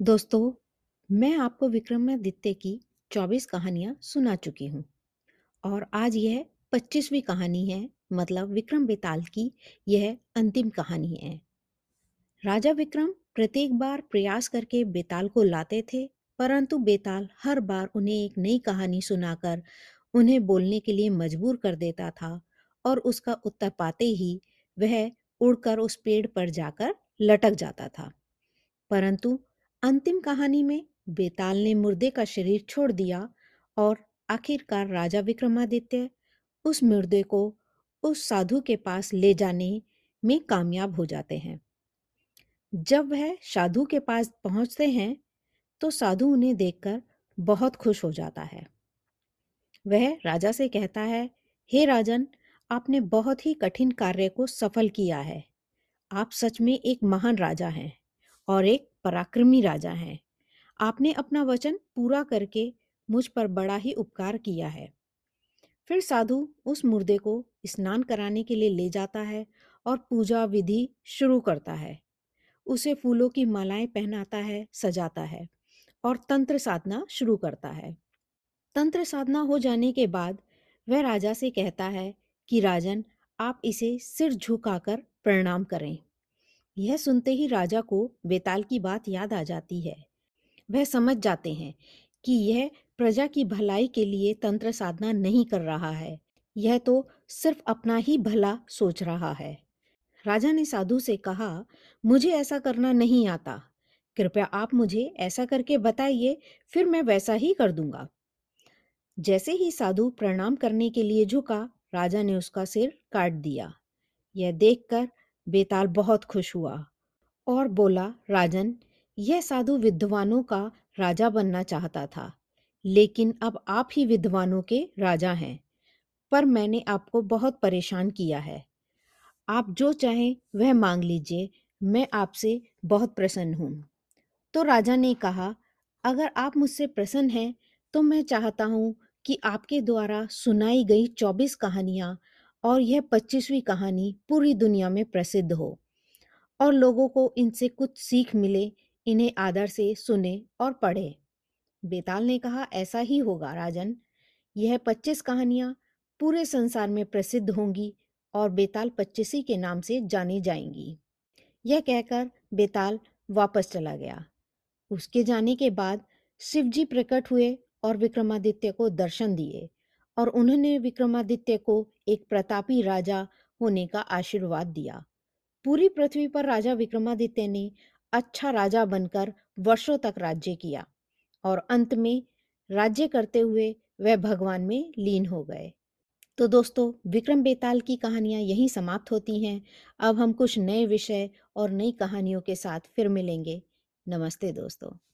दोस्तों, मैं आपको विक्रमादित्य की 24 कहानियाँ सुना चुकी हूँ और आज यह 25वीं कहानी है मतलब विक्रम बेताल की यह अंतिम कहानी है। राजा विक्रम प्रत्येक बार प्रयास करके बेताल को लाते थे, परंतु बेताल हर बार उन्हें एक नई कहानी सुनाकर उन्हें बोलने के लिए मजबूर कर देता था और उसका उत्तर पाते ही वह उड़कर उस पेड़ पर जाकर लटक जाता था। परंतु अंतिम कहानी में बेताल ने मुर्दे का शरीर छोड़ दिया और आखिरकार राजा विक्रमादित्य उस मुर्दे को उस साधु के पास ले जाने में कामयाब हो जाते हैं। जब वह साधु के पास पहुँचते हैं तो साधु उन्हें देखकर बहुत खुश हो जाता है। वह राजा से कहता है, हे राजन, आपने बहुत ही कठिन कार्य को सफल किया है। आप सच में एक महान राजा हैं। और एक पराक्रमी राजा हैं। आपने अपना वचन पूरा करके मुझ पर बड़ा ही उपकार किया है। फिर साधु उस मुर्दे को स्नान कराने के लिए ले जाता है और पूजा विधि शुरू करता है। उसे फूलों की मालाएँ पहनाता है, सजाता है और तंत्र साधना शुरू करता है। तंत्र साधना हो जाने के बाद वह राजा से कहता है कि, राजन, आप इसे सिर झुकाकर प्रणाम करें। यह सुनते ही राजा को बेताल की बात याद आ जाती है। वह समझ जाते हैं कि यह प्रजा की भलाई के लिए तंत्र साधना नहीं कर रहा है। यह तो सिर्फ़ अपना ही भला सोच रहा है। राजा ने साधु से कहा, मुझे ऐसा करना नहीं आता। कृपया आप मुझे ऐसा करके बताइए, फिर मैं वैसा ही कर दूँगा। जैसे ही साधु प्रणाम करने के लिए झुका, राजा ने उसका सिर काट दिया। यह देखकर बेताल बहुत खुश हुआ और बोला, राजन, यह साधु विद्वानों का राजा बनना चाहता था, लेकिन अब आप ही विद्वानों के राजा हैं, पर मैंने आपको बहुत परेशान किया है। आप जो चाहें वह मांग लीजिए, मैं आपसे बहुत प्रसन्न हूँ। तो राजा ने कहा, अगर आप मुझसे प्रसन्न हैं तो मैं चाहता हूँ कि आपके द्वारा सुनाई गई चौबीस कहानियाँ और यह पच्चीसवीं कहानी पूरी दुनिया में प्रसिद्ध हो। और लोगों को इनसे कुछ सीख मिले, इन्हें आदर से सुने और पढ़े। बेताल ने कहा, ऐसा ही होगा राजन। यह पच्चीस कहानियाँ पूरे संसार में प्रसिद्ध होंगी और बेताल पच्चीसी के नाम से जानी जाएँगी। यह कहकर बेताल वापस चला गया। उसके जाने के बाद शिवजी प्रकट हुए और विक्रमादित्य को दर्शन दिए। और उन्होंने विक्रमादित्य को एक प्रतापी राजा होने का आशीर्वाद दिया। पूरी पृथ्वी पर राजा विक्रमादित्य ने अच्छा राजा बनकर वर्षों तक राज्य किया और अंत में राज्य करते हुए वह भगवान में लीन हो गए। तो दोस्तों, विक्रम बेताल की कहानियाँ यहीं समाप्त होती हैं। अब हम कुछ नए विषय और नई कहानियों के साथ फिर मिलेंगे। नमस्ते दोस्तों।